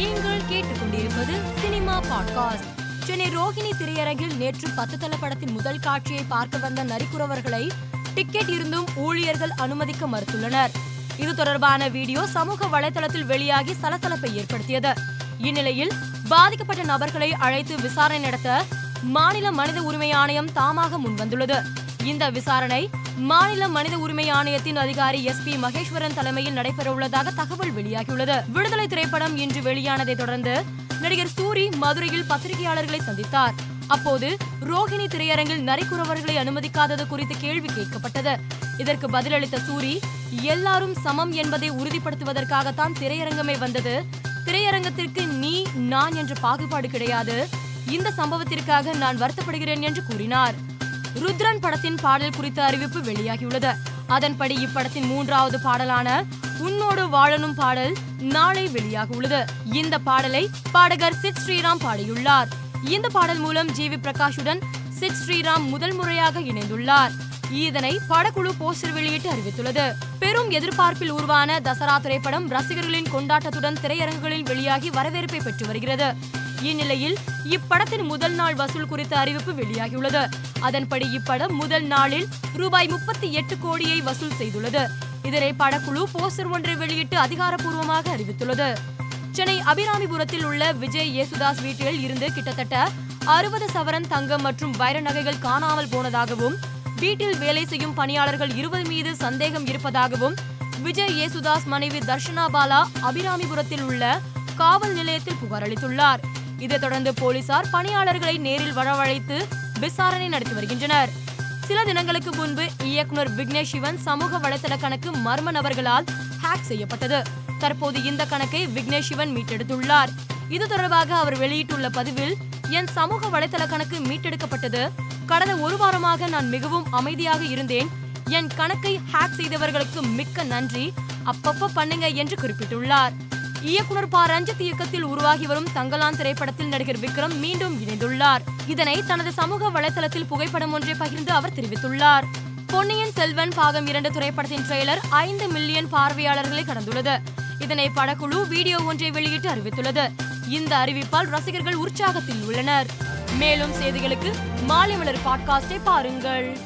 நீங்கள் கேட்டுக்கொண்டிருப்பது cinema podcast. Chennai Rohini திரையரங்கில் நேற்று பத்து தள படத்தின் முதல் காட்சியை பார்க்க வந்த நரிக்குறவர்களை டிக்கெட் இருந்தும் ஊழியர்கள் அனுமதிக்க மறுத்துள்ளனர். இது தொடர்பான வீடியோ சமூக வலைதளத்தில் வெளியாகி சலசலப்பை ஏற்படுத்தியது. இந்நிலையில் பாதிக்கப்பட்ட நபர்களை அழைத்து விசாரணை நடத்த மாநில மனித உரிமை ஆணையம் தாமாக முன்வந்துள்ளது. இந்த விசாரணை மாநில மனித உரிமை ஆணையத்தின் அதிகாரி எஸ் பி மகேஸ்வரன் தலைமையில் நடைபெறவுள்ளதாக தகவல் வெளியாகியுள்ளது. விடுதலை திரைப்படம் இன்று வெளியானதை தொடர்ந்து நடிகர் சூரி மதுரையில் பத்திரிகையாளர்களை சந்தித்தார். அப்போது ரோஹிணி திரையரங்கில் நரிக்குறவர்களை அனுமதிக்காதது குறித்து கேள்வி கேட்கப்பட்டது. இதற்கு பதிலளித்த சூரி எல்லாரும் சமம் என்பதை உறுதிப்படுத்துவதற்காகத்தான் திரையரங்கமே வந்தது. திரையரங்கத்திற்கு நீ நான் என்ற பாகுபாடு கிடையாது. இந்த சம்பவத்திற்காக நான் வருத்தப்படுகிறேன் என்று கூறினார். ருத்ரன் படத்தின் பாடல் குறித்த அறிவிப்பு வெளியாகியுள்ளது. அதன்படி இப்படத்தின் மூன்றாவது பாடலான உன்னோடு வாழணும் பாடல் நாளை வெளியாக உள்ளது இந்த பாடலை பாடகர் சித் ஸ்ரீராம் பாடியுள்ளார். இந்த பாடல் மூலம் ஜி வி பிரகாஷுடன் சித் ஸ்ரீராம் முதல் முறையாக இணைந்துள்ளார். இதனை படக்குழு போஸ்டர் வெளியிட்டு அறிவித்துள்ளது. பெரும் எதிர்பார்ப்பில் உருவான தசரா திரைப்படம் ரசிகர்களின் கொண்டாட்டத்துடன் திரையரங்குகளில் வெளியாகி வரவேற்பை பெற்று வருகிறது. இந்நிலையில் இப்படத்தின் முதல் நாள் வசூல் குறித்த அறிவிப்பு வெளியாகியுள்ளது. அதன்படி இப்படம் முதல் நாளில் ரூபாய் முப்பத்தி எட்டு கோடியை வசூல் செய்துள்ளது. இதனை படக்குழு போஸ்டர் ஒன்றை வெளியிட்டு அதிகாரப்பூர்வமாக அறிவித்துள்ளது. சென்னை அபிராமிபுரத்தில் உள்ள விஜய் யேசுதாஸ் வீட்டில் இருந்து கிட்டத்தட்ட அறுபது சவரன் தங்கம் மற்றும் வைர நகைகள் காணாமல் போனதாகவும் வீட்டில் வேலை செய்யும் பணியாளர்கள் இருவர் மீது சந்தேகம் இருப்பதாகவும் விஜய் யேசுதாஸ் மனைவி தர்ஷனா பாலா அபிராமிபுரத்தில் உள்ள காவல் நிலையத்தில் புகாரளித்துள்ளார் இதைத் தொடர்ந்து போலீசார் பணியாளர்களை நேரில் வரவழைத்து விசாரணை நடத்தி வருகின்றனர். சில தினங்களுக்கு முன்பு இயக்குனர் விக்னேஷ் சிவன் சமூக வலைதள கணக்கு மர்ம நபர்களால் ஹேக் செய்யப்பட்டது. தற்போது இந்த கணக்கை விக்னேஷ் சிவன் மீட்டெடுத்துள்ளார். இது தொடர்பாக அவர் வெளியிட்டுள்ள பதிவில் என் சமூக வலைதள கணக்கு மீட்டெடுக்கப்பட்டது. கடந்த ஒரு வாரமாக நான் மிகவும் அமைதியாக இருந்தேன். என் கணக்கை ஹேக் செய்தவர்களுக்கு மிக்க நன்றி. அப்பப்ப பண்ணுங்க என்று குறிப்பிட்டுள்ளார். இயக்குனர் ப. ரஞ்சித் இயக்கத்தில் உருவாகி வரும் தங்கலான் திரைப்படத்தில் நடிகர் விக்ரம் மீண்டும் இணைந்துள்ளார். இதனை தனது சமூக வலைதளத்தில் புகைப்படம் ஒன்றை பகிர்ந்து அவர் தெரிவித்துள்ளார். பொன்னியின் செல்வன் பாகம் இரண்டு திரைப்படத்தின் ட்ரெய்லர் ஐந்து மில்லியன் பார்வையாளர்களை கடந்துள்ளது. இதனை படக்குழு வீடியோ ஒன்றை வெளியிட்டு அறிவித்துள்ளது. இந்த அறிவிப்பால் ரசிகர்கள் உற்சாகத்தில் உள்ளனர். மேலும் செய்திகளுக்கு மாலை மலர் பாட்காஸ்டை பாருங்கள்.